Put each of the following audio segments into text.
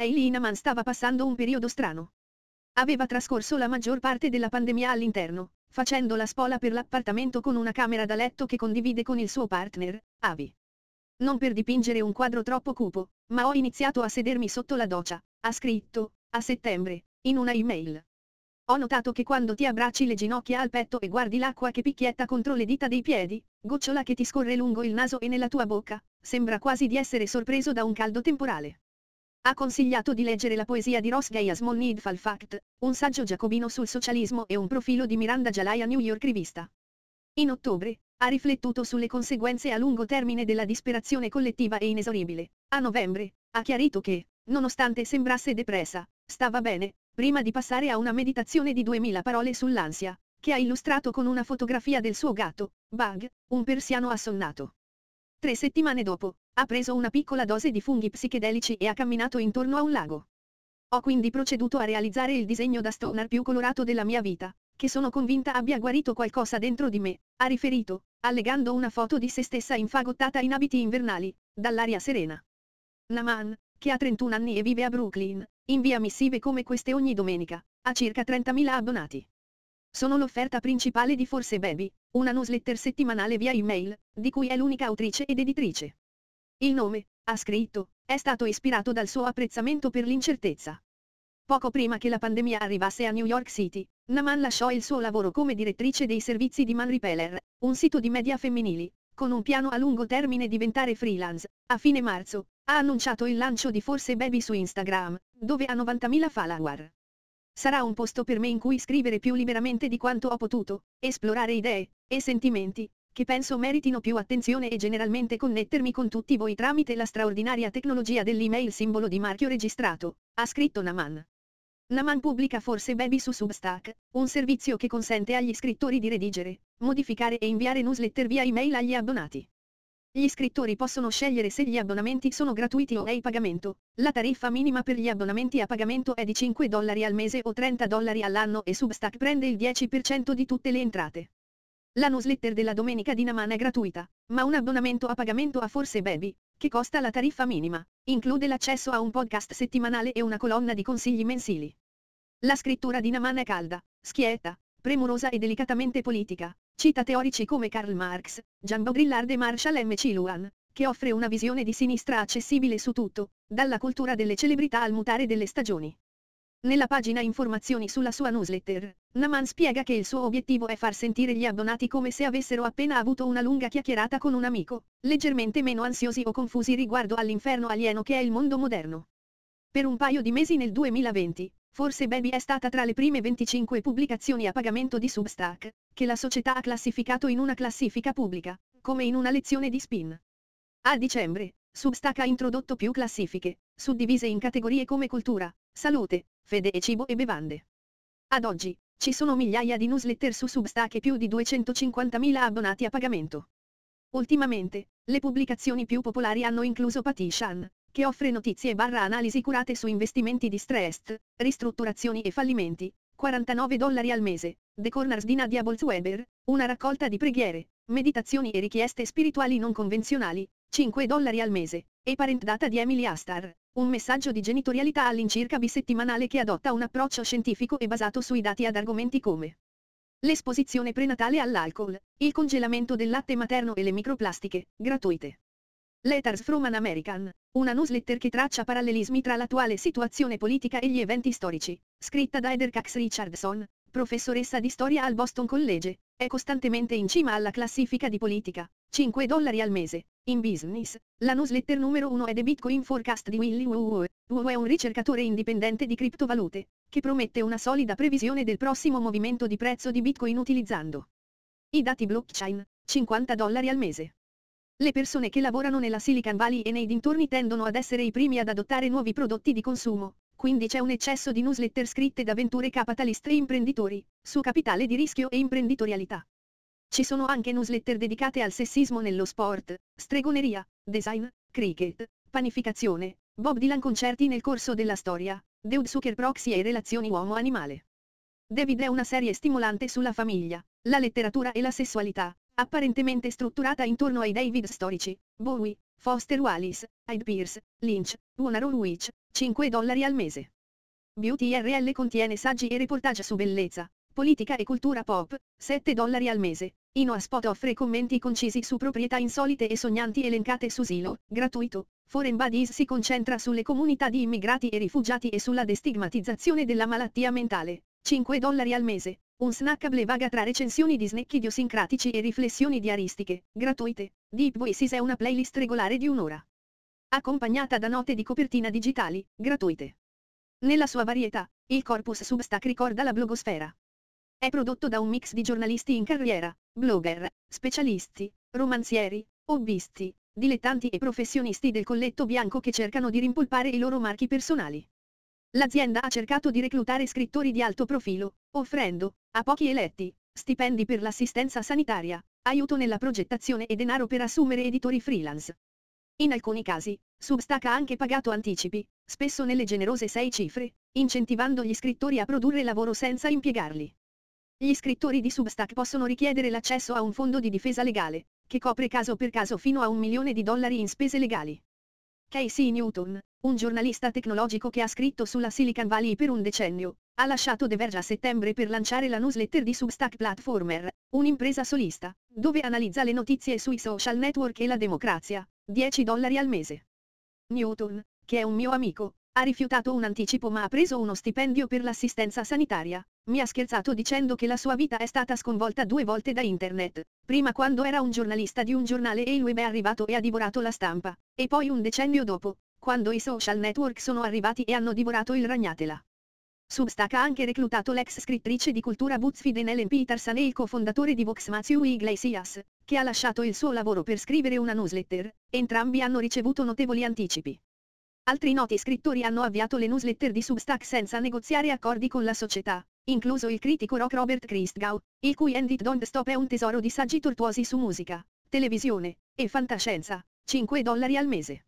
Hailey Naman stava passando un periodo strano. Aveva trascorso la maggior parte della pandemia all'interno, facendo la spola per l'appartamento con una camera da letto che condivide con il suo partner, Avi. Non per dipingere un quadro troppo cupo, ma ho iniziato a sedermi sotto la doccia, ha scritto, a settembre, in una email. Ho notato che quando ti abbracci le ginocchia al petto e guardi l'acqua che picchietta contro le dita dei piedi, gocciola che ti scorre lungo il naso e nella tua bocca, sembra quasi di essere sorpreso da un caldo temporale. Ha consigliato di leggere la poesia di Ross Gay A Small Needful Fact, un saggio giacobino sul socialismo e un profilo di Miranda Jalai a New York Rivista. In ottobre, ha riflettuto sulle conseguenze a lungo termine della disperazione collettiva e inesoribile. A novembre, ha chiarito che, nonostante sembrasse depressa, stava bene, prima di passare a una meditazione di 2000 parole sull'ansia, che ha illustrato con una fotografia del suo gatto, Bug, un persiano assonnato. Tre settimane dopo, ha preso una piccola dose di funghi psichedelici e ha camminato intorno a un lago. Ho quindi proceduto a realizzare il disegno da stoner più colorato della mia vita, che sono convinta abbia guarito qualcosa dentro di me, ha riferito, allegando una foto di se stessa infagottata in abiti invernali, dall'aria serena. Naman, che ha 31 anni e vive a Brooklyn, invia missive come queste ogni domenica, ha circa 30.000 abbonati. Sono l'offerta principale di Forse Baby, una newsletter settimanale via email, di cui è l'unica autrice ed editrice. Il nome, ha scritto, è stato ispirato dal suo apprezzamento per l'incertezza. Poco prima che la pandemia arrivasse a New York City, Naman lasciò il suo lavoro come direttrice dei servizi di Man Repeller, un sito di media femminili, con un piano a lungo termine diventare freelance. A fine marzo, ha annunciato il lancio di Forse Baby su Instagram, dove ha 90.000 follower. Sarà un posto per me in cui scrivere più liberamente di quanto ho potuto, esplorare idee e sentimenti che penso meritino più attenzione e generalmente connettermi con tutti voi tramite la straordinaria tecnologia dell'email simbolo di marchio registrato, ha scritto Naman. Naman pubblica Forse Baby su Substack, un servizio che consente agli scrittori di redigere, modificare e inviare newsletter via email agli abbonati. Gli scrittori possono scegliere se gli abbonamenti sono gratuiti o a pagamento. La tariffa minima per gli abbonamenti a pagamento è di 5 dollari al mese o 30 dollari all'anno e Substack prende il 10% di tutte le entrate. La newsletter della domenica di Naman è gratuita, ma un abbonamento a pagamento a Forse Baby, che costa la tariffa minima, include l'accesso a un podcast settimanale e una colonna di consigli mensili. La scrittura di Naman è calda, schietta, premurosa e delicatamente politica, Cita teorici come Karl Marx, Jean Baudrillard e Marshall M. Luan, che offre una visione di sinistra accessibile su tutto, dalla cultura delle celebrità al mutare delle stagioni. Nella pagina Informazioni sulla sua newsletter, Naman spiega che il suo obiettivo è far sentire gli abbonati come se avessero appena avuto una lunga chiacchierata con un amico, leggermente meno ansiosi o confusi riguardo all'inferno alieno che è il mondo moderno. Per un paio di mesi nel 2020, Forse Baby è stata tra le prime 25 pubblicazioni a pagamento di Substack, che la società ha classificato in una classifica pubblica, come in una lezione di spin. A dicembre, Substack ha introdotto più classifiche, suddivise in categorie come cultura, salute, fede e cibo e bevande. Ad oggi, ci sono migliaia di newsletter su Substack e più di 250.000 abbonati a pagamento. Ultimamente, le pubblicazioni più popolari hanno incluso Patishan, che offre notizie barra analisi curate su investimenti distressed, ristrutturazioni e fallimenti, 49 dollari al mese, The Corners di Nadia Bolzweber, una raccolta di preghiere, meditazioni e richieste spirituali non convenzionali, 5 dollari al mese, e Parent Data di Emily Astar, un messaggio di genitorialità all'incirca bisettimanale che adotta un approccio scientifico e basato sui dati ad argomenti come l'esposizione prenatale all'alcol, il congelamento del latte materno e le microplastiche, gratuite. Letters from an American, una newsletter che traccia parallelismi tra l'attuale situazione politica e gli eventi storici, scritta da Heather Cax Richardson, professoressa di storia al Boston College, è costantemente in cima alla classifica di politica, 5 dollari al mese, in business, la newsletter numero 1 è The Bitcoin Forecast di Willy Wu. Wu è un ricercatore indipendente di criptovalute, che promette una solida previsione del prossimo movimento di prezzo di Bitcoin utilizzando i dati blockchain, 50 dollari al mese. Le persone che lavorano nella Silicon Valley e nei dintorni tendono ad essere i primi ad adottare nuovi prodotti di consumo, quindi c'è un eccesso di newsletter scritte da venture capitalist e imprenditori, su capitale di rischio e imprenditorialità. Ci sono anche newsletter dedicate al sessismo nello sport, stregoneria, design, cricket, panificazione, Bob Dylan concerti nel corso della storia, Deud Zucker proxy e relazioni uomo-animale. David è una serie stimolante sulla famiglia, la letteratura e la sessualità, apparentemente strutturata intorno ai David storici, Bowie, Foster Wallis, Hyde Pierce, Lynch, One Witch, 5 dollari al mese. Beauty RL contiene saggi e reportage su bellezza, politica e cultura pop, 7 dollari al mese. Inoa Spot offre commenti concisi su proprietà insolite e sognanti elencate su Silo, gratuito. Foreign Buddies si concentra sulle comunità di immigrati e rifugiati e sulla destigmatizzazione della malattia mentale. 5 dollari al mese. Un snackable vaga tra recensioni di snack idiosincratici e riflessioni diaristiche, gratuite. Deep Voices è una playlist regolare di un'ora. Accompagnata da note di copertina digitali, gratuite. Nella sua varietà, il corpus Substack ricorda la blogosfera. È prodotto da un mix di giornalisti in carriera, blogger, specialisti, romanzieri, hobbisti, dilettanti e professionisti del colletto bianco che cercano di rimpolpare i loro marchi personali. L'azienda ha cercato di reclutare scrittori di alto profilo, offrendo, a pochi eletti, stipendi per l'assistenza sanitaria, aiuto nella progettazione e denaro per assumere editori freelance. In alcuni casi, Substack ha anche pagato anticipi, spesso nelle generose sei cifre, incentivando gli scrittori a produrre lavoro senza impiegarli. Gli scrittori di Substack possono richiedere l'accesso a un fondo di difesa legale, che copre caso per caso fino a un milione di dollari in spese legali. Casey Newton, un giornalista tecnologico che ha scritto sulla Silicon Valley per un decennio, ha lasciato The Verge a settembre per lanciare la newsletter di Substack Platformer, un'impresa solista, dove analizza le notizie sui social network e la democrazia, 10 dollari al mese. Newton, che è un mio amico, ha rifiutato un anticipo ma ha preso uno stipendio per l'assistenza sanitaria. Mi ha scherzato dicendo che la sua vita è stata sconvolta due volte da internet, prima quando era un giornalista di un giornale e il web è arrivato e ha divorato la stampa, e poi un decennio dopo, quando i social network sono arrivati e hanno divorato il ragnatela. Substack ha anche reclutato l'ex scrittrice di cultura BuzzFeed Ellen Peterson e il cofondatore di Vox Matthew Iglesias, che ha lasciato il suo lavoro per scrivere una newsletter, entrambi hanno ricevuto notevoli anticipi. Altri noti scrittori hanno avviato le newsletter di Substack senza negoziare accordi con la società, incluso il critico rock Robert Christgau, il cui End It Don't Stop è un tesoro di saggi tortuosi su musica, televisione e fantascienza, 5 dollari al mese.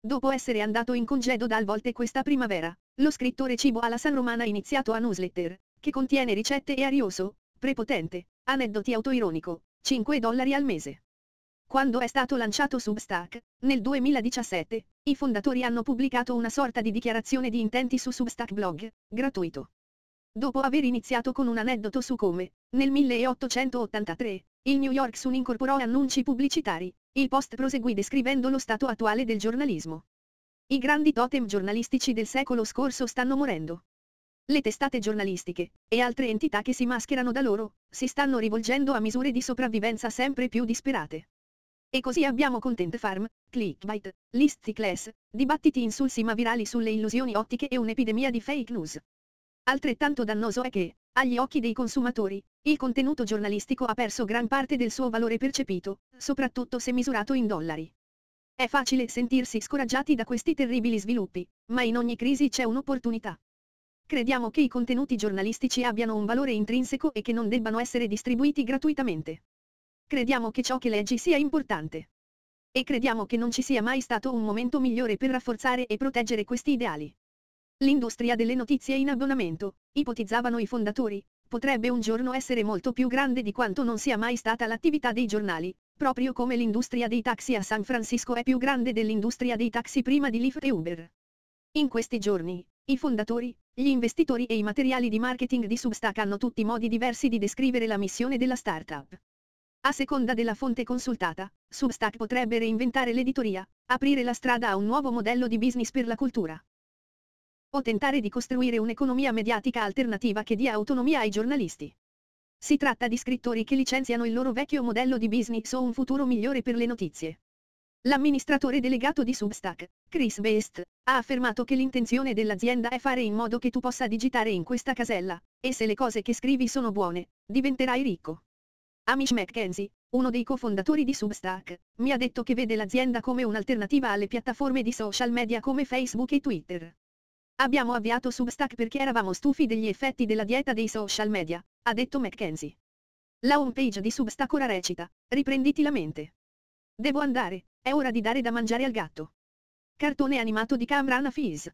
Dopo essere andato in congedo dal volte questa primavera, lo scrittore Cibo alla San Romana ha iniziato a newsletter, che contiene ricette e arioso, prepotente, aneddoti autoironico, 5 dollari al mese. Quando è stato lanciato Substack, nel 2017, i fondatori hanno pubblicato una sorta di dichiarazione di intenti su Substack Blog, gratuito. Dopo aver iniziato con un aneddoto su come, nel 1883, il New York Sun incorporò annunci pubblicitari, il post proseguì descrivendo lo stato attuale del giornalismo. I grandi totem giornalistici del secolo scorso stanno morendo. Le testate giornalistiche, e altre entità che si mascherano da loro, si stanno rivolgendo a misure di sopravvivenza sempre più disperate. E così abbiamo Content Farm, Clickbait, Listy Class, dibattiti insulsi ma virali sulle illusioni ottiche e un'epidemia di fake news. Altrettanto dannoso è che, agli occhi dei consumatori, il contenuto giornalistico ha perso gran parte del suo valore percepito, soprattutto se misurato in dollari. È facile sentirsi scoraggiati da questi terribili sviluppi, ma in ogni crisi c'è un'opportunità. Crediamo che i contenuti giornalistici abbiano un valore intrinseco e che non debbano essere distribuiti gratuitamente. Crediamo che ciò che leggi sia importante. E crediamo che non ci sia mai stato un momento migliore per rafforzare e proteggere questi ideali. L'industria delle notizie in abbonamento, ipotizzavano i fondatori, potrebbe un giorno essere molto più grande di quanto non sia mai stata l'attività dei giornali, proprio come l'industria dei taxi a San Francisco è più grande dell'industria dei taxi prima di Lyft e Uber. In questi giorni, i fondatori, gli investitori e i materiali di marketing di Substack hanno tutti modi diversi di descrivere la missione della startup. A seconda della fonte consultata, Substack potrebbe reinventare l'editoria, aprire la strada a un nuovo modello di business per la cultura. O tentare di costruire un'economia mediatica alternativa che dia autonomia ai giornalisti. Si tratta di scrittori che licenziano il loro vecchio modello di business o un futuro migliore per le notizie. L'amministratore delegato di Substack, Chris Best, ha affermato che l'intenzione dell'azienda è fare in modo che tu possa digitare in questa casella, e se le cose che scrivi sono buone, diventerai ricco. Amish McKenzie, uno dei cofondatori di Substack, mi ha detto che vede l'azienda come un'alternativa alle piattaforme di social media come Facebook e Twitter. Abbiamo avviato Substack perché eravamo stufi degli effetti della dieta dei social media, ha detto McKenzie. La homepage di Substack ora recita, riprenditi la mente. Devo andare, è ora di dare da mangiare al gatto. Cartone animato di Cameron Fizz.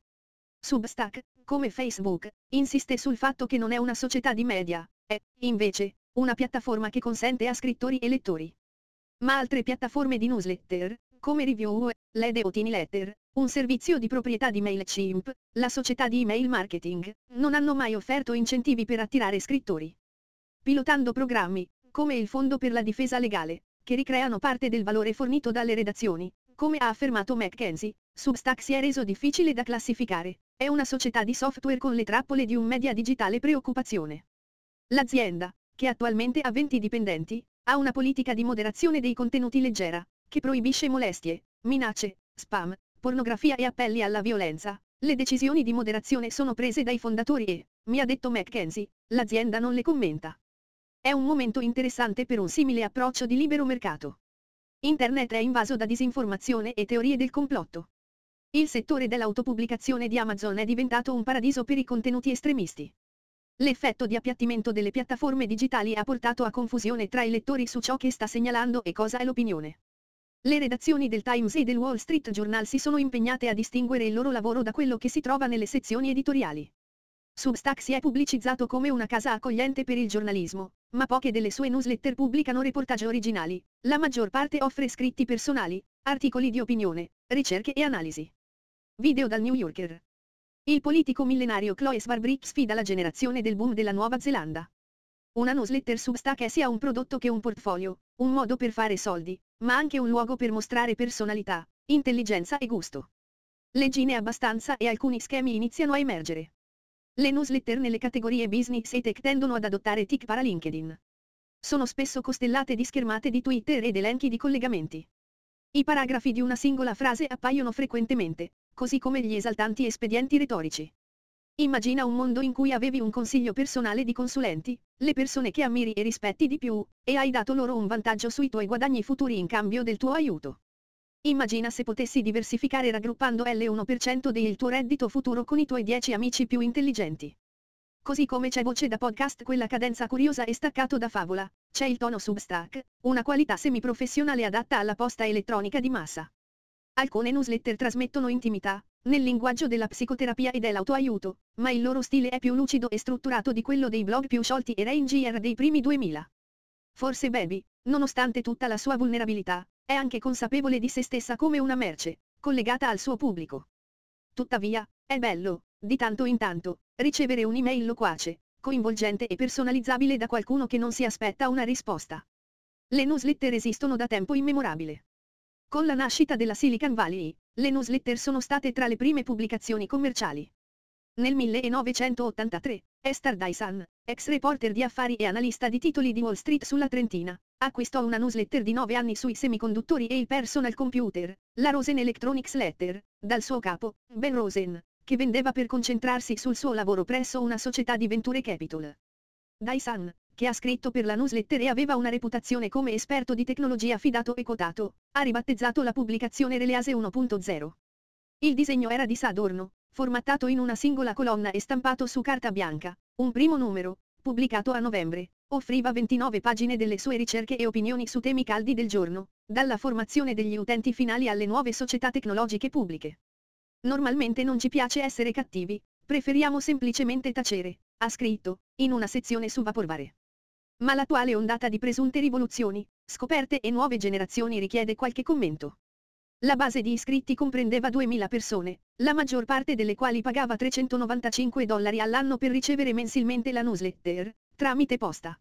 Substack, come Facebook, insiste sul fatto che non è una società di media, è, invece, una piattaforma che consente a scrittori e lettori. Ma altre piattaforme di newsletter, come Review, Lede o Tiny Letter, un servizio di proprietà di MailChimp, la società di email marketing, non hanno mai offerto incentivi per attirare scrittori. Pilotando programmi, come il Fondo per la difesa legale, che ricreano parte del valore fornito dalle redazioni, come ha affermato McKenzie, Substack si è reso difficile da classificare, è una società di software con le trappole di un media digitale preoccupazione. L'azienda, che attualmente ha 20 dipendenti, ha una politica di moderazione dei contenuti leggera, che proibisce molestie, minacce, spam, pornografia e appelli alla violenza. Le decisioni di moderazione sono prese dai fondatori e, mi ha detto McKenzie, l'azienda non le commenta. È un momento interessante per un simile approccio di libero mercato. Internet è invaso da disinformazione e teorie del complotto. Il settore dell'autopubblicazione di Amazon è diventato un paradiso per i contenuti estremisti. L'effetto di appiattimento delle piattaforme digitali ha portato a confusione tra i lettori su ciò che sta segnalando e cosa è l'opinione. Le redazioni del Times e del Wall Street Journal si sono impegnate a distinguere il loro lavoro da quello che si trova nelle sezioni editoriali. Substack si è pubblicizzato come una casa accogliente per il giornalismo, ma poche delle sue newsletter pubblicano reportage originali, la maggior parte offre scritti personali, articoli di opinione, ricerche e analisi. Video dal New Yorker. Il politico millenario Chloe Swarbrick sfida la generazione del boom della Nuova Zelanda. Una newsletter Substack è sia un prodotto che un portfolio, un modo per fare soldi, ma anche un luogo per mostrare personalità, intelligenza e gusto. Leggine abbastanza e alcuni schemi iniziano a emergere. Le newsletter nelle categorie business e tech tendono ad adottare tic para LinkedIn. Sono spesso costellate di schermate di Twitter ed elenchi di collegamenti. I paragrafi di una singola frase appaiono frequentemente, così come gli esaltanti espedienti retorici. Immagina un mondo in cui avevi un consiglio personale di consulenti, le persone che ammiri e rispetti di più, e hai dato loro un vantaggio sui tuoi guadagni futuri in cambio del tuo aiuto. Immagina se potessi diversificare raggruppando L1% del tuo reddito futuro con i tuoi 10 amici più intelligenti. Così come c'è voce da podcast quella cadenza curiosa e staccato da favola, c'è il tono Substack, una qualità semiprofessionale adatta alla posta elettronica di massa. Alcune newsletter trasmettono intimità, nel linguaggio della psicoterapia e dell'autoaiuto, ma il loro stile è più lucido e strutturato di quello dei blog più sciolti e Ranger dei primi 2000. Forse Baby, nonostante tutta la sua vulnerabilità, è anche consapevole di se stessa come una merce, collegata al suo pubblico. Tuttavia, è bello, di tanto in tanto, ricevere un'email loquace, coinvolgente e personalizzabile da qualcuno che non si aspetta una risposta. Le newsletter esistono da tempo immemorabile. Con la nascita della Silicon Valley, le newsletter sono state tra le prime pubblicazioni commerciali. Nel 1983, Esther Dyson, ex reporter di affari e analista di titoli di Wall Street sulla Trentina, acquistò una newsletter di 9 anni sui semiconduttori e il personal computer, la Rosen Electronics Letter, dal suo capo, Ben Rosen, che vendeva per concentrarsi sul suo lavoro presso una società di Venture Capital. Dyson, che ha scritto per la newsletter e aveva una reputazione come esperto di tecnologia fidato e quotato, ha ribattezzato la pubblicazione Release 1.0. Il disegno era di Sadorno, formattato in una singola colonna e stampato su carta bianca, un primo numero, pubblicato a novembre, offriva 29 pagine delle sue ricerche e opinioni su temi caldi del giorno, dalla formazione degli utenti finali alle nuove società tecnologiche pubbliche. Normalmente non ci piace essere cattivi, preferiamo semplicemente tacere, ha scritto, in una sezione su Vaporware. Ma l'attuale ondata di presunte rivoluzioni, scoperte e nuove generazioni richiede qualche commento. La base di iscritti comprendeva 2000 persone, la maggior parte delle quali pagava 395 dollari all'anno per ricevere mensilmente la newsletter, tramite posta.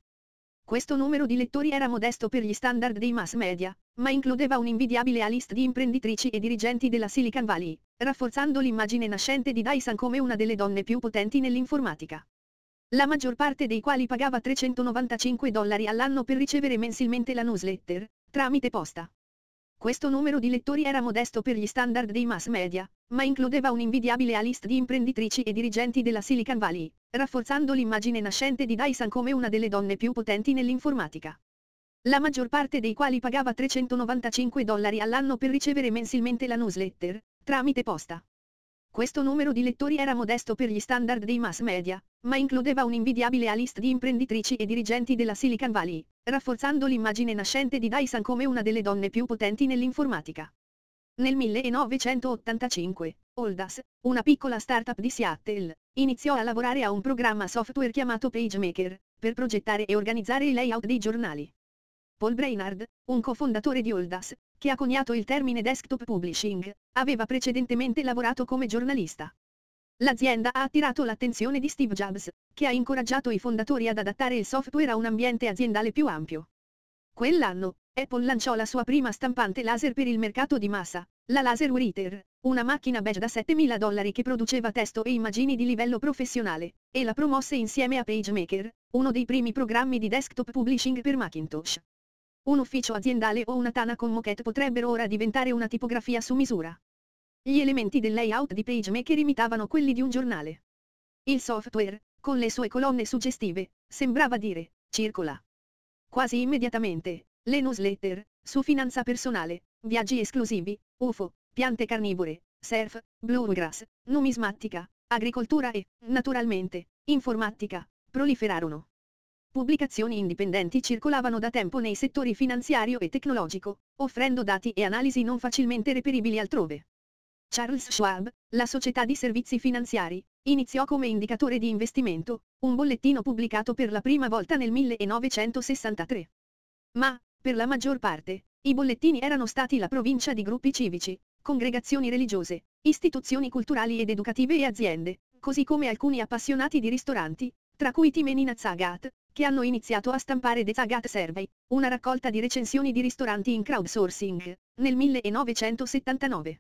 Questo numero di lettori era modesto per gli standard dei mass media, ma includeva un'invidiabile list di imprenditrici e dirigenti della Silicon Valley, rafforzando l'immagine nascente di Dyson come una delle donne più potenti nell'informatica. La maggior parte dei quali pagava 395 dollari all'anno per ricevere mensilmente la newsletter, tramite posta. Questo numero di lettori era modesto per gli standard dei mass media, ma includeva un'invidiabile list di imprenditrici e dirigenti della Silicon Valley, rafforzando l'immagine nascente di Dyson come una delle donne più potenti nell'informatica. La maggior parte dei quali pagava 395 dollari all'anno per ricevere mensilmente la newsletter, tramite posta. Questo numero di lettori era modesto per gli standard dei mass media, ma includeva un'invidiabile list di imprenditrici e dirigenti della Silicon Valley, rafforzando l'immagine nascente di Dyson come una delle donne più potenti nell'informatica. Nel 1985, Oldas, una piccola startup di Seattle, iniziò a lavorare a un programma software chiamato PageMaker, per progettare e organizzare i layout dei giornali. Paul Brainard, un cofondatore di Oldas, che ha coniato il termine desktop publishing, aveva precedentemente lavorato come giornalista. L'azienda ha attirato l'attenzione di Steve Jobs, che ha incoraggiato i fondatori ad adattare il software a un ambiente aziendale più ampio. Quell'anno, Apple lanciò la sua prima stampante laser per il mercato di massa, la Laser Writer, una macchina beige da 7.000 dollari che produceva testo e immagini di livello professionale, e la promosse insieme a PageMaker, uno dei primi programmi di desktop publishing per Macintosh. Un ufficio aziendale o una tana con moquette potrebbero ora diventare una tipografia su misura. Gli elementi del layout di PageMaker imitavano quelli di un giornale. Il software, con le sue colonne suggestive, sembrava dire, circola. Quasi immediatamente, le newsletter, su finanza personale, viaggi esclusivi, UFO, piante carnivore, surf, bluegrass, numismatica, agricoltura e, naturalmente, informatica, proliferarono. Pubblicazioni indipendenti circolavano da tempo nei settori finanziario e tecnologico, offrendo dati e analisi non facilmente reperibili altrove. Charles Schwab, la società di servizi finanziari, iniziò come indicatore di investimento, un bollettino pubblicato per la prima volta nel 1963. Ma, per la maggior parte, i bollettini erano stati la provincia di gruppi civici, congregazioni religiose, istituzioni culturali ed educative e aziende, così come alcuni appassionati di ristoranti, tra cui Timenina Zagat, che hanno iniziato a stampare The Zagat Survey, una raccolta di recensioni di ristoranti in crowdsourcing, nel 1979.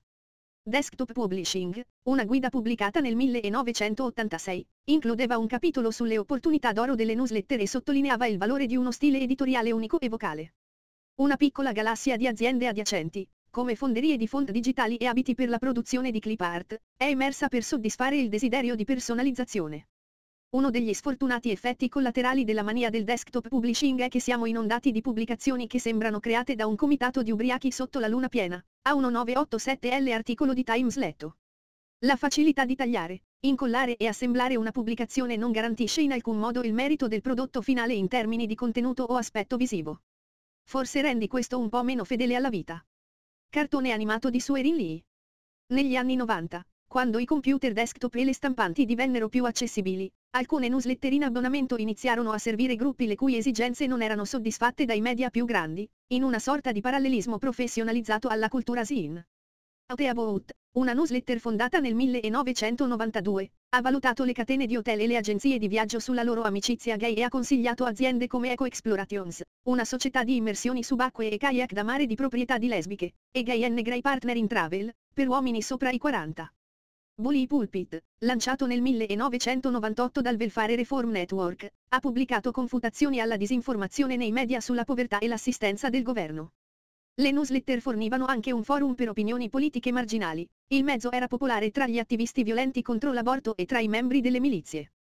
Desktop Publishing, una guida pubblicata nel 1986, includeva un capitolo sulle opportunità d'oro delle newsletter e sottolineava il valore di uno stile editoriale unico e vocale. Una piccola galassia di aziende adiacenti, come fonderie di font digitali e abiti per la produzione di clip art, è emersa per soddisfare il desiderio di personalizzazione. Uno degli sfortunati effetti collaterali della mania del desktop publishing è che siamo inondati di pubblicazioni che sembrano create da un comitato di ubriachi sotto la luna piena, A1987L articolo di Times letto. La facilità di tagliare, incollare e assemblare una pubblicazione non garantisce in alcun modo il merito del prodotto finale in termini di contenuto o aspetto visivo. Forse rendi questo un po' meno fedele alla vita. Cartone animato di Suerin Lee. Negli anni 90, quando i computer desktop e le stampanti divennero più accessibili, alcune newsletter in abbonamento iniziarono a servire gruppi le cui esigenze non erano soddisfatte dai media più grandi, in una sorta di parallelismo professionalizzato alla cultura zine. Out About, una newsletter fondata nel 1992, ha valutato le catene di hotel e le agenzie di viaggio sulla loro amicizia gay e ha consigliato aziende come Eco Explorations, una società di immersioni subacquee e kayak da mare di proprietà di lesbiche, e Gay and Grey Partner in Travel, per uomini sopra i 40. Bully Pulpit, lanciato nel 1998 dal Welfare Reform Network, ha pubblicato confutazioni alla disinformazione nei media sulla povertà e l'assistenza del governo. Le newsletter fornivano anche un forum per opinioni politiche marginali, il mezzo era popolare tra gli attivisti violenti contro l'aborto e tra i membri delle milizie.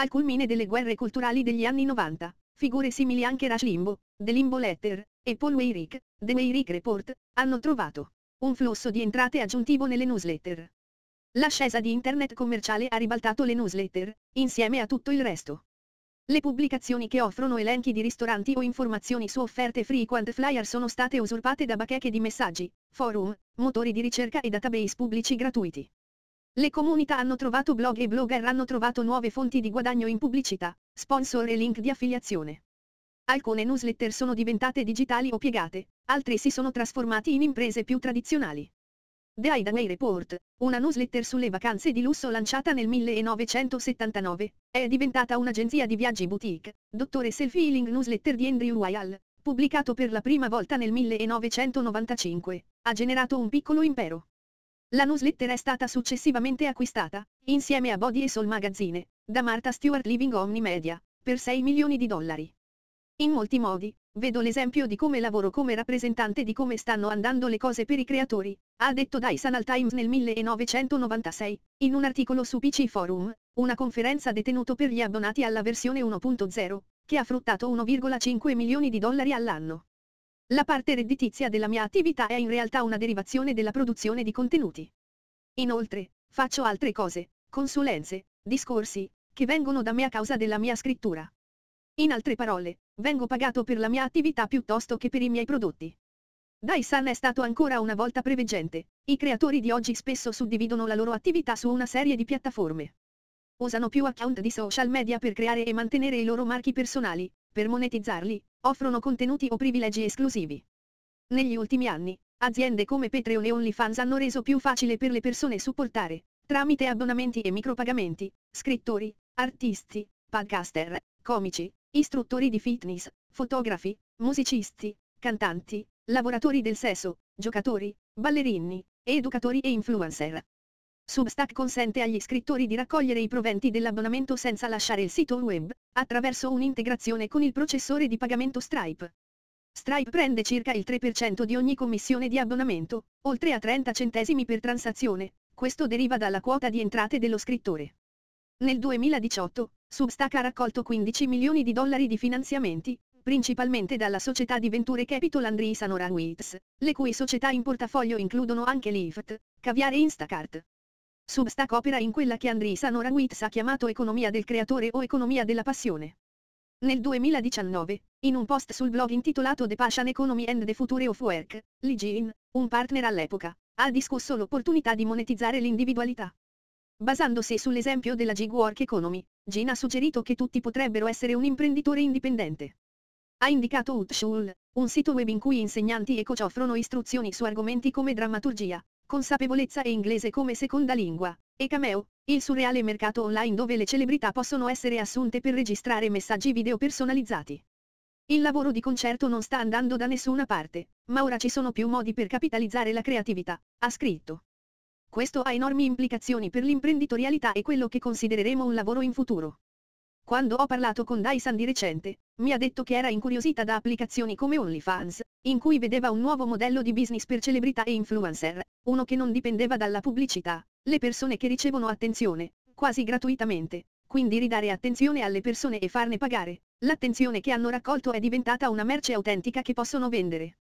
Al culmine delle guerre culturali degli anni 90, figure simili anche Rush Limbo, The Limbo Letter, e Paul Weyrich, The Weyrich Report, hanno trovato un flusso di entrate aggiuntivo nelle newsletter. L'ascesa di internet commerciale ha ribaltato le newsletter, insieme a tutto il resto. Le pubblicazioni che offrono elenchi di ristoranti o informazioni su offerte frequent flyer sono state usurpate da bacheche di messaggi, forum, motori di ricerca e database pubblici gratuiti. Le comunità hanno trovato blog e blogger hanno trovato nuove fonti di guadagno in pubblicità, sponsor e link di affiliazione. Alcune newsletter sono diventate digitali o piegate, altri si sono trasformati in imprese più tradizionali. The Hideaway Report, una newsletter sulle vacanze di lusso lanciata nel 1979, è diventata un'agenzia di viaggi boutique, Dottore Self-Healing Newsletter di Andrew Weil, pubblicato per la prima volta nel 1995, ha generato un piccolo impero. La newsletter è stata successivamente acquistata, insieme a Body e Soul Magazine, da Martha Stewart Living Omnimedia, per 6 milioni di dollari. In molti modi, vedo l'esempio di come lavoro come rappresentante di come stanno andando le cose per i creatori, ha detto Dyson Times nel 1996, in un articolo su PC Forum, una conferenza detenuto per gli abbonati alla versione 1.0, che ha fruttato 1,5 milioni di dollari all'anno. La parte redditizia della mia attività è in realtà una derivazione della produzione di contenuti. Inoltre, faccio altre cose, consulenze, discorsi, che vengono da me a causa della mia scrittura. In altre parole, vengo pagato per la mia attività piuttosto che per i miei prodotti. Dyson è stato ancora una volta preveggente, i creatori di oggi spesso suddividono la loro attività su una serie di piattaforme. Usano più account di social media per creare e mantenere i loro marchi personali, per monetizzarli, offrono contenuti o privilegi esclusivi. Negli ultimi anni, aziende come Patreon e OnlyFans hanno reso più facile per le persone supportare, tramite abbonamenti e micropagamenti, scrittori, artisti, podcaster, comici, istruttori di fitness, fotografi, musicisti, cantanti, lavoratori del sesso, giocatori, ballerini, educatori e influencer. Substack consente agli scrittori di raccogliere i proventi dell'abbonamento senza lasciare il sito web, attraverso un'integrazione con il processore di pagamento Stripe. Stripe prende circa il 3% di ogni commissione di abbonamento, oltre a 30 centesimi per transazione, questo deriva dalla quota di entrate dello scrittore. Nel 2018, Substack ha raccolto 15 milioni di dollari di finanziamenti, principalmente dalla società di venture Capital Andreessen Horowitz, le cui società in portafoglio includono anche Lyft, Caviar e Instacart. Substack opera in quella che Andreessen Horowitz ha chiamato economia del creatore o economia della passione. Nel 2019, in un post sul blog intitolato The Passion Economy and the Future of Work, Lee Jean, un partner all'epoca, ha discusso l'opportunità di monetizzare l'individualità. Basandosi sull'esempio della gig work economy, Jean ha suggerito che tutti potrebbero essere un imprenditore indipendente. Ha indicato Utshul, un sito web in cui insegnanti e coach offrono istruzioni su argomenti come drammaturgia, consapevolezza e inglese come seconda lingua, e Cameo, il surreale mercato online dove le celebrità possono essere assunte per registrare messaggi video personalizzati. Il lavoro di concerto non sta andando da nessuna parte, ma ora ci sono più modi per capitalizzare la creatività, ha scritto. Questo ha enormi implicazioni per l'imprenditorialità e quello che considereremo un lavoro in futuro. Quando ho parlato con Dyson di recente, mi ha detto che era incuriosita da applicazioni come OnlyFans, in cui vedeva un nuovo modello di business per celebrità e influencer, uno che non dipendeva dalla pubblicità, le persone che ricevono attenzione, quasi gratuitamente, quindi ridare attenzione alle persone e farne pagare, l'attenzione che hanno raccolto è diventata una merce autentica che possono vendere.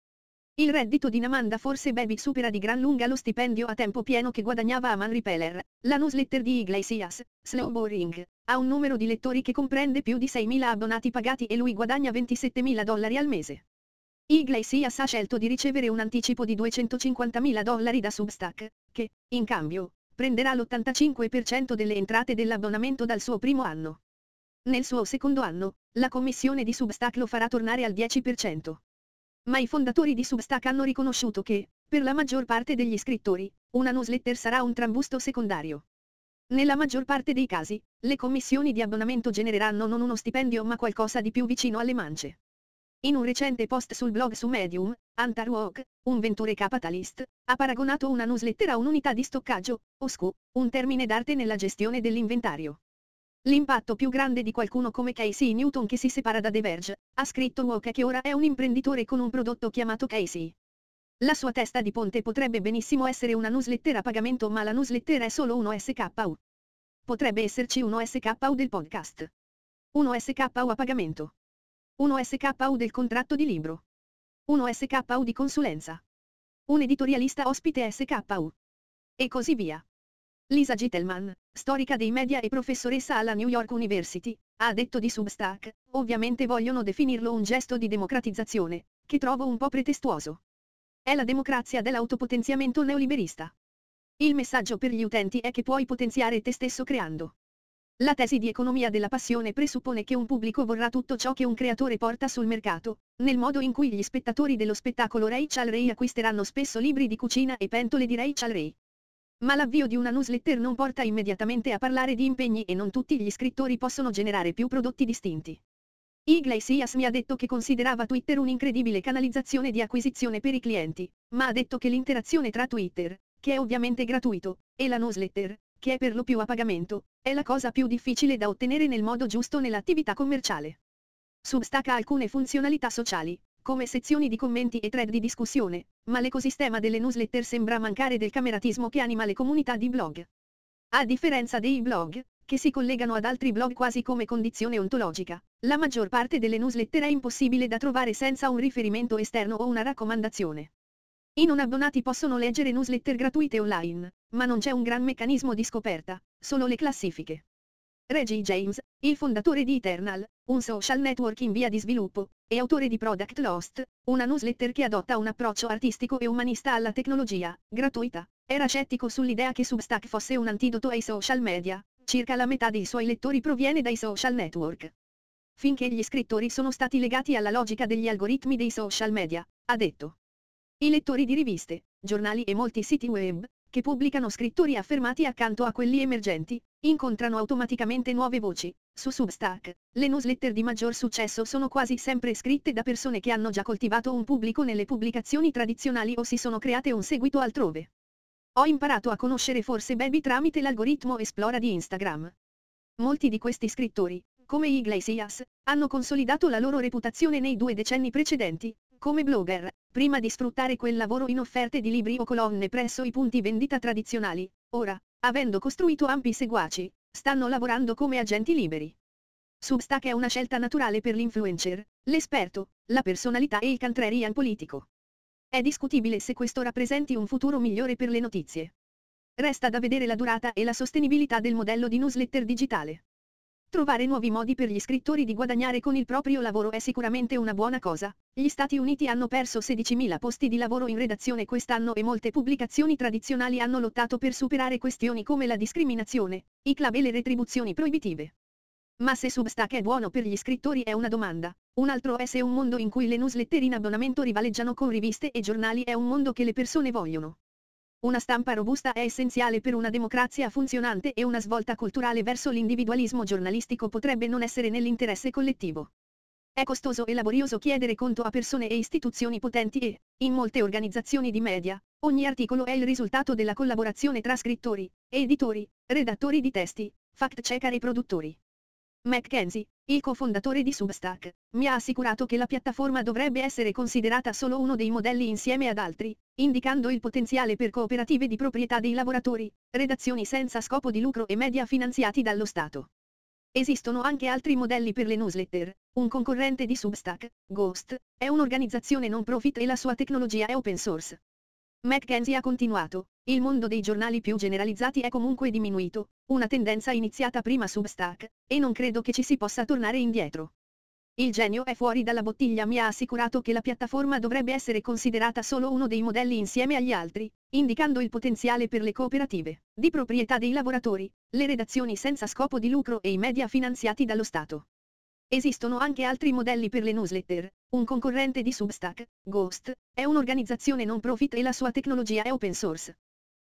Il reddito di Namanda Forse Baby supera di gran lunga lo stipendio a tempo pieno che guadagnava a Man Repeller, la newsletter di Iglesias, Slow Boring, ha un numero di lettori che comprende più di 6.000 abbonati pagati e lui guadagna 27.000 dollari al mese. Iglesias ha scelto di ricevere un anticipo di 250.000 dollari da Substack, che, in cambio, prenderà l'85% delle entrate dell'abbonamento dal suo primo anno. Nel suo secondo anno, la commissione di Substack lo farà tornare al 10% ma i fondatori di Substack hanno riconosciuto che, per la maggior parte degli scrittori, una newsletter sarà un trambusto secondario. Nella maggior parte dei casi, le commissioni di abbonamento genereranno non uno stipendio ma qualcosa di più vicino alle mance. In un recente post sul blog su Medium, Antar Walk, un venture capitalist, ha paragonato una newsletter a un'unità di stoccaggio, o SKU, un termine d'arte nella gestione dell'inventario. L'impatto più grande di qualcuno come Casey Newton che si separa da The Verge, ha scritto Walker che ora è un imprenditore con un prodotto chiamato Casey. La sua testa di ponte potrebbe benissimo essere una newsletter a pagamento ma la newsletter è solo uno SKU. Potrebbe esserci uno SKU del podcast. Uno SKU a pagamento. Uno SKU del contratto di libro. Uno SKU di consulenza. Un editorialista ospite SKU. E così via. Lisa Gittelman, storica dei media e professoressa alla New York University, ha detto di Substack, ovviamente vogliono definirlo un gesto di democratizzazione, che trovo un po' pretestuoso. È la democrazia dell'autopotenziamento neoliberista. Il messaggio per gli utenti è che puoi potenziare te stesso creando. La tesi di economia della passione presuppone che un pubblico vorrà tutto ciò che un creatore porta sul mercato, nel modo in cui gli spettatori dello spettacolo Rachel Ray acquisteranno spesso libri di cucina e pentole di Rachel Ray. Ma l'avvio di una newsletter non porta immediatamente a parlare di impegni e non tutti gli scrittori possono generare più prodotti distinti. Iglesias mi ha detto che considerava Twitter un'incredibile canalizzazione di acquisizione per i clienti, ma ha detto che l'interazione tra Twitter, che è ovviamente gratuito, e la newsletter, che è per lo più a pagamento, è la cosa più difficile da ottenere nel modo giusto nell'attività commerciale. Substack ha alcune funzionalità sociali, come sezioni di commenti e thread di discussione, ma l'ecosistema delle newsletter sembra mancare del cameratismo che anima le comunità di blog. A differenza dei blog, che si collegano ad altri blog quasi come condizione ontologica, la maggior parte delle newsletter è impossibile da trovare senza un riferimento esterno o una raccomandazione. I non abbonati possono leggere newsletter gratuite online, ma non c'è un gran meccanismo di scoperta, solo le classifiche. Reggie James, il fondatore di Eternal, un social network in via di sviluppo, e autore di Product Lost, una newsletter che adotta un approccio artistico e umanista alla tecnologia, gratuita, era scettico sull'idea che Substack fosse un antidoto ai social media, circa la metà dei suoi lettori proviene dai social network. finché gli scrittori sono stati legati alla logica degli algoritmi dei social media, ha detto. I lettori di riviste, giornali e molti siti web, che pubblicano scrittori affermati accanto a quelli emergenti, incontrano automaticamente nuove voci. Su Substack, le newsletter di maggior successo sono quasi sempre scritte da persone che hanno già coltivato un pubblico nelle pubblicazioni tradizionali o si sono create un seguito altrove. Ho imparato a conoscere forse Baby tramite l'algoritmo Esplora di Instagram. Molti di questi scrittori, come Iglesias, hanno consolidato la loro reputazione nei due decenni precedenti, come blogger, prima di sfruttare quel lavoro in offerte di libri o colonne presso i punti vendita tradizionali, ora, avendo costruito ampi seguaci, stanno lavorando come agenti liberi. Substack è una scelta naturale per l'influencer, l'esperto, la personalità e il contrarian politico. È discutibile se questo rappresenti un futuro migliore per le notizie. Resta da vedere la durata e la sostenibilità del modello di newsletter digitale. Trovare nuovi modi per gli scrittori di guadagnare con il proprio lavoro è sicuramente una buona cosa. Gli Stati Uniti hanno perso 16.000 posti di lavoro in redazione quest'anno e molte pubblicazioni tradizionali hanno lottato per superare questioni come la discriminazione, i club e le retribuzioni proibitive. Ma se Substack è buono per gli scrittori è una domanda. Un altro è se un mondo in cui le newsletter in abbonamento rivaleggiano con riviste e giornali è un mondo che le persone vogliono. Una stampa robusta è essenziale per una democrazia funzionante e una svolta culturale verso l'individualismo giornalistico potrebbe non essere nell'interesse collettivo. È costoso e laborioso chiedere conto a persone e istituzioni potenti e, in molte organizzazioni di media, ogni articolo è il risultato della collaborazione tra scrittori, editori, redattori di testi, fact-checker e produttori. McKenzie, il cofondatore di Substack, mi ha assicurato che la piattaforma dovrebbe essere considerata solo uno dei modelli insieme ad altri, indicando il potenziale per cooperative di proprietà dei lavoratori, redazioni senza scopo di lucro e media finanziati dallo Stato. Esistono anche altri modelli per le newsletter. Un concorrente di Substack, Ghost, è un'organizzazione non profit e la sua tecnologia è open source. Mackenzie ha continuato, il mondo dei giornali più generalizzati è comunque diminuito, una tendenza iniziata prima Substack, e non credo che ci si possa tornare indietro. Il genio è fuori dalla bottiglia mi ha assicurato che la piattaforma dovrebbe essere considerata solo uno dei modelli insieme agli altri, indicando il potenziale per le cooperative, di proprietà dei lavoratori, le redazioni senza scopo di lucro e i media finanziati dallo Stato. Esistono anche altri modelli per le newsletter. Un concorrente di Substack, Ghost, è un'organizzazione non profit e la sua tecnologia è open source.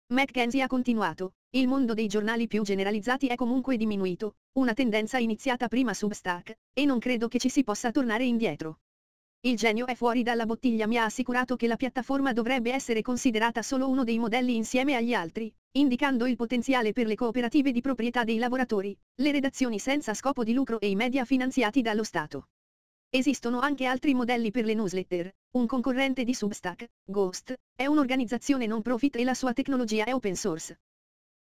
Mackenzie ha continuato, il mondo dei giornali più generalizzati è comunque diminuito, una tendenza iniziata prima Substack, e non credo che ci si possa tornare indietro. Il genio è fuori dalla bottiglia mi ha assicurato che la piattaforma dovrebbe essere considerata solo uno dei modelli insieme agli altri, indicando il potenziale per le cooperative di proprietà dei lavoratori, le redazioni senza scopo di lucro e i media finanziati dallo Stato. Esistono anche altri modelli per le newsletter. Un concorrente di Substack, Ghost, è un'organizzazione non profit e la sua tecnologia è open source.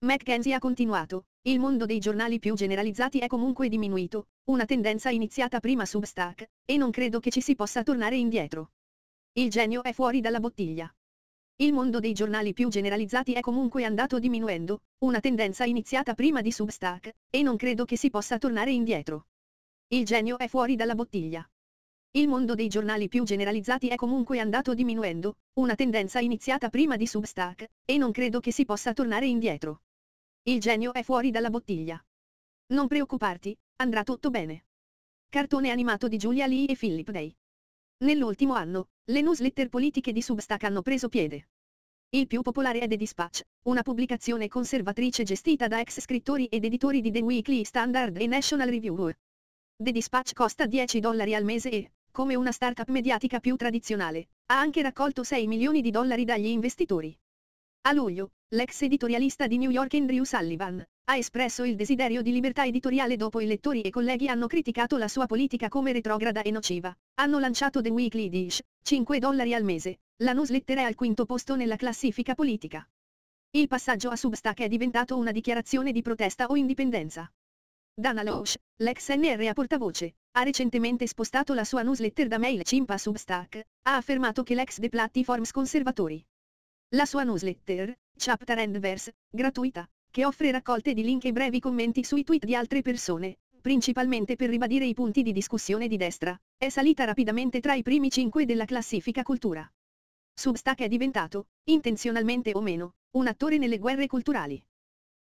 Mackenzie ha continuato, il mondo dei giornali più generalizzati è comunque diminuito, una tendenza iniziata prima Substack, e non credo che ci si possa tornare indietro. Il genio è fuori dalla bottiglia. Il mondo dei giornali più generalizzati è comunque andato diminuendo, una tendenza iniziata prima di Substack, e non credo che si possa tornare indietro. Il genio è fuori dalla bottiglia. Il mondo dei giornali più generalizzati è comunque andato diminuendo, una tendenza iniziata prima di Substack, e non credo che si possa tornare indietro. Il genio è fuori dalla bottiglia. Non preoccuparti, andrà tutto bene. Cartone animato di Giulia Lee e Philip Day. Nell'ultimo anno, le newsletter politiche di Substack hanno preso piede. Il più popolare è The Dispatch, una pubblicazione conservatrice gestita da ex scrittori ed editori di The Weekly Standard e National Review. The Dispatch costa 10 dollari al mese e, come una startup mediatica più tradizionale, ha anche raccolto 6 milioni di dollari dagli investitori. A luglio, l'ex editorialista di New York Andrew Sullivan, ha espresso il desiderio di libertà editoriale dopo i lettori e colleghi hanno criticato la sua politica come retrograda e nociva. Hanno lanciato The Weekly Dish, 5 dollari al mese, la newsletter è al quinto posto nella classifica politica. Il passaggio a Substack è diventato una dichiarazione di protesta o indipendenza. Dana Loesch, l'ex NRA portavoce, ha recentemente spostato la sua newsletter da MailChimp a Substack, ha affermato che l'ex The Platforms conservatori la sua newsletter, Chapter and Verse, gratuita, che offre raccolte di link e brevi commenti sui tweet di altre persone, principalmente per ribadire i punti di discussione di destra, è salita rapidamente tra i primi cinque della classifica cultura. Substack è diventato, intenzionalmente o meno, un attore nelle guerre culturali.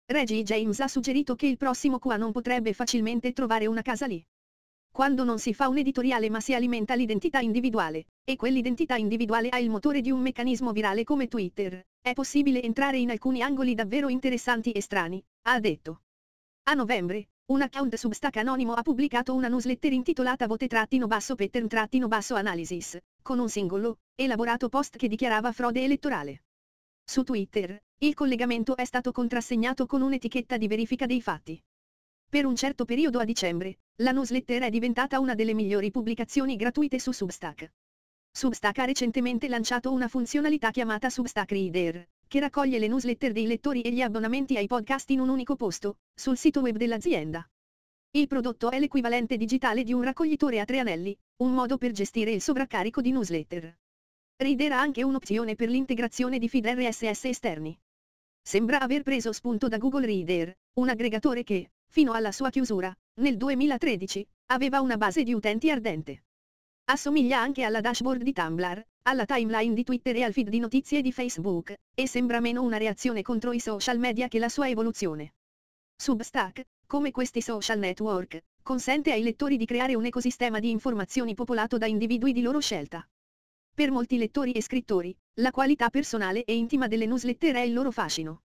Reggie James ha suggerito che il prossimo QA non potrebbe facilmente trovare una casa lì. Quando non si fa un editoriale ma si alimenta l'identità individuale, e quell'identità individuale ha il motore di un meccanismo virale come Twitter, è possibile entrare in alcuni angoli davvero interessanti e strani, ha detto. A novembre, un account Substack anonimo ha pubblicato una newsletter intitolata Vote-Pattern-Analysis, con un singolo, elaborato post che dichiarava frode elettorale. Su Twitter, il collegamento è stato contrassegnato con un'etichetta di verifica dei fatti. Per un certo periodo a dicembre, la newsletter è diventata una delle migliori pubblicazioni gratuite su Substack. Substack ha recentemente lanciato una funzionalità chiamata Substack Reader, che raccoglie le newsletter dei lettori e gli abbonamenti ai podcast in un unico posto, sul sito web dell'azienda. Il prodotto è l'equivalente digitale di un raccoglitore a tre anelli, un modo per gestire il sovraccarico di newsletter. Reader ha anche un'opzione per l'integrazione di feed RSS esterni. Sembra aver preso spunto da Google Reader, un aggregatore che, fino alla sua chiusura, nel 2013, aveva una base di utenti ardente. Assomiglia anche alla dashboard di Tumblr, alla timeline di Twitter e al feed di notizie di Facebook, e sembra meno una reazione contro i social media che la sua evoluzione. Substack, come questi social network, consente ai lettori di creare un ecosistema di informazioni popolato da individui di loro scelta. Per molti lettori e scrittori, la qualità personale e intima delle newsletter è il loro fascino.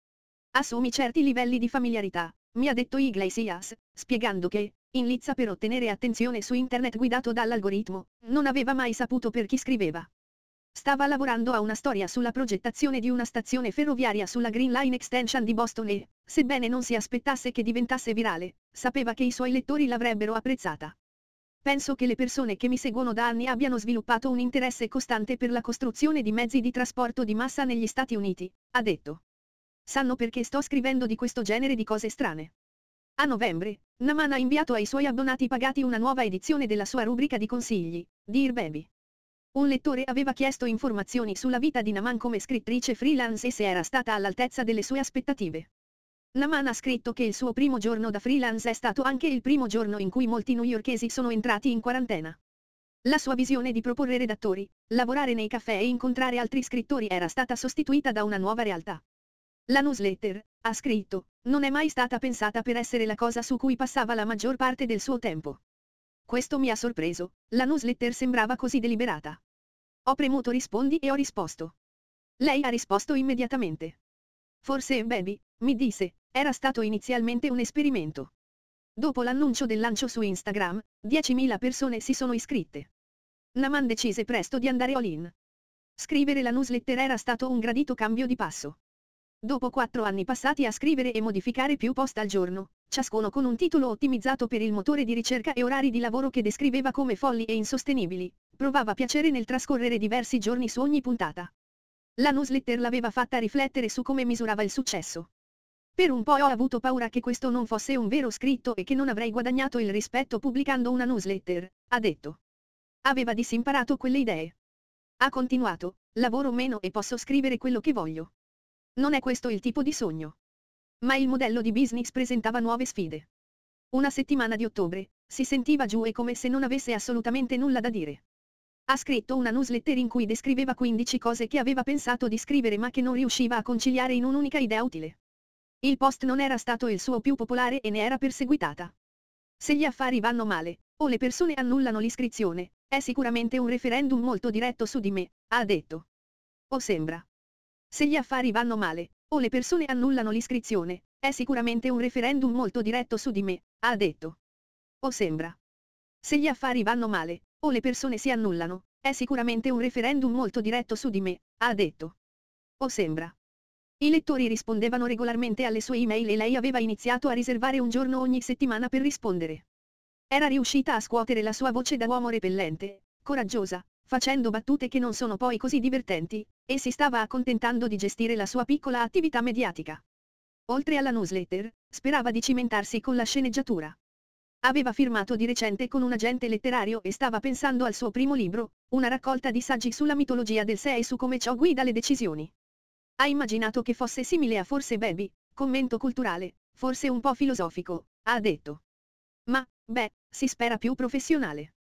Assumi certi livelli di familiarità, mi ha detto Iglesias, spiegando che, in lizza per ottenere attenzione su internet guidato dall'algoritmo, non aveva mai saputo per chi scriveva. Stava lavorando a una storia sulla progettazione di una stazione ferroviaria sulla Green Line Extension di Boston e, sebbene non si aspettasse che diventasse virale, sapeva che i suoi lettori l'avrebbero apprezzata. Penso che le persone che mi seguono da anni abbiano sviluppato un interesse costante per la costruzione di mezzi di trasporto di massa negli Stati Uniti, ha detto. Sanno perché sto scrivendo di questo genere di cose strane. A novembre, Naman ha inviato ai suoi abbonati pagati una nuova edizione della sua rubrica di consigli, Dear Baby. Un lettore aveva chiesto informazioni sulla vita di Naman come scrittrice freelance e se era stata all'altezza delle sue aspettative. Naman ha scritto che il suo primo giorno da freelance è stato anche il primo giorno in cui molti newyorkesi sono entrati in quarantena. La sua visione di proporre redattori, lavorare nei caffè e incontrare altri scrittori era stata sostituita da una nuova realtà. La newsletter, ha scritto, non è mai stata pensata per essere la cosa su cui passava la maggior parte del suo tempo. Questo mi ha sorpreso, la newsletter sembrava così deliberata. Ho premuto rispondi e ho risposto. Lei ha risposto immediatamente. Forse Baby, mi disse, era stato inizialmente un esperimento. Dopo l'annuncio del lancio su Instagram, 10.000 persone si sono iscritte. Naman decise presto di andare all in. Scrivere la newsletter era stato un gradito cambio di passo. Dopo quattro anni passati a scrivere e modificare più post al giorno, ciascuno con un titolo ottimizzato per il motore di ricerca e orari di lavoro che descriveva come folli e insostenibili, provava piacere nel trascorrere diversi giorni su ogni puntata. La newsletter l'aveva fatta riflettere su come misurava il successo. Per un po' ho avuto paura che questo non fosse un vero scritto e che non avrei guadagnato il rispetto pubblicando una newsletter, ha detto. Aveva disimparato quelle idee. Ha continuato, lavoro meno e posso scrivere quello che voglio. Non è questo il tipo di sogno. Ma il modello di business presentava nuove sfide. Una settimana di ottobre, si sentiva giù e come se non avesse assolutamente nulla da dire. Ha scritto una newsletter in cui descriveva 15 cose che aveva pensato di scrivere ma che non riusciva a conciliare in un'unica idea utile. Il post non era stato il suo più popolare e ne era perseguitata. Se gli affari vanno male, o le persone annullano l'iscrizione, è sicuramente un referendum molto diretto su di me, ha detto. O sembra. Se gli affari vanno male, o le persone annullano l'iscrizione, è sicuramente un referendum molto diretto su di me, ha detto. O sembra. Se gli affari vanno male, o le persone si annullano, è sicuramente un referendum molto diretto su di me, ha detto. O sembra. I lettori rispondevano regolarmente alle sue email e lei aveva iniziato a riservare un giorno ogni settimana per rispondere. Era riuscita a scuotere la sua voce da uomo repellente, coraggiosa, facendo battute che non sono poi così divertenti, e si stava accontentando di gestire la sua piccola attività mediatica. Oltre alla newsletter, sperava di cimentarsi con la sceneggiatura. Aveva firmato di recente con un agente letterario e stava pensando al suo primo libro, una raccolta di saggi sulla mitologia del sé e su come ciò guida le decisioni. Ha immaginato che fosse simile a Forse Baby, commento culturale, forse un po' filosofico, ha detto. Ma, beh, si spera più professionale.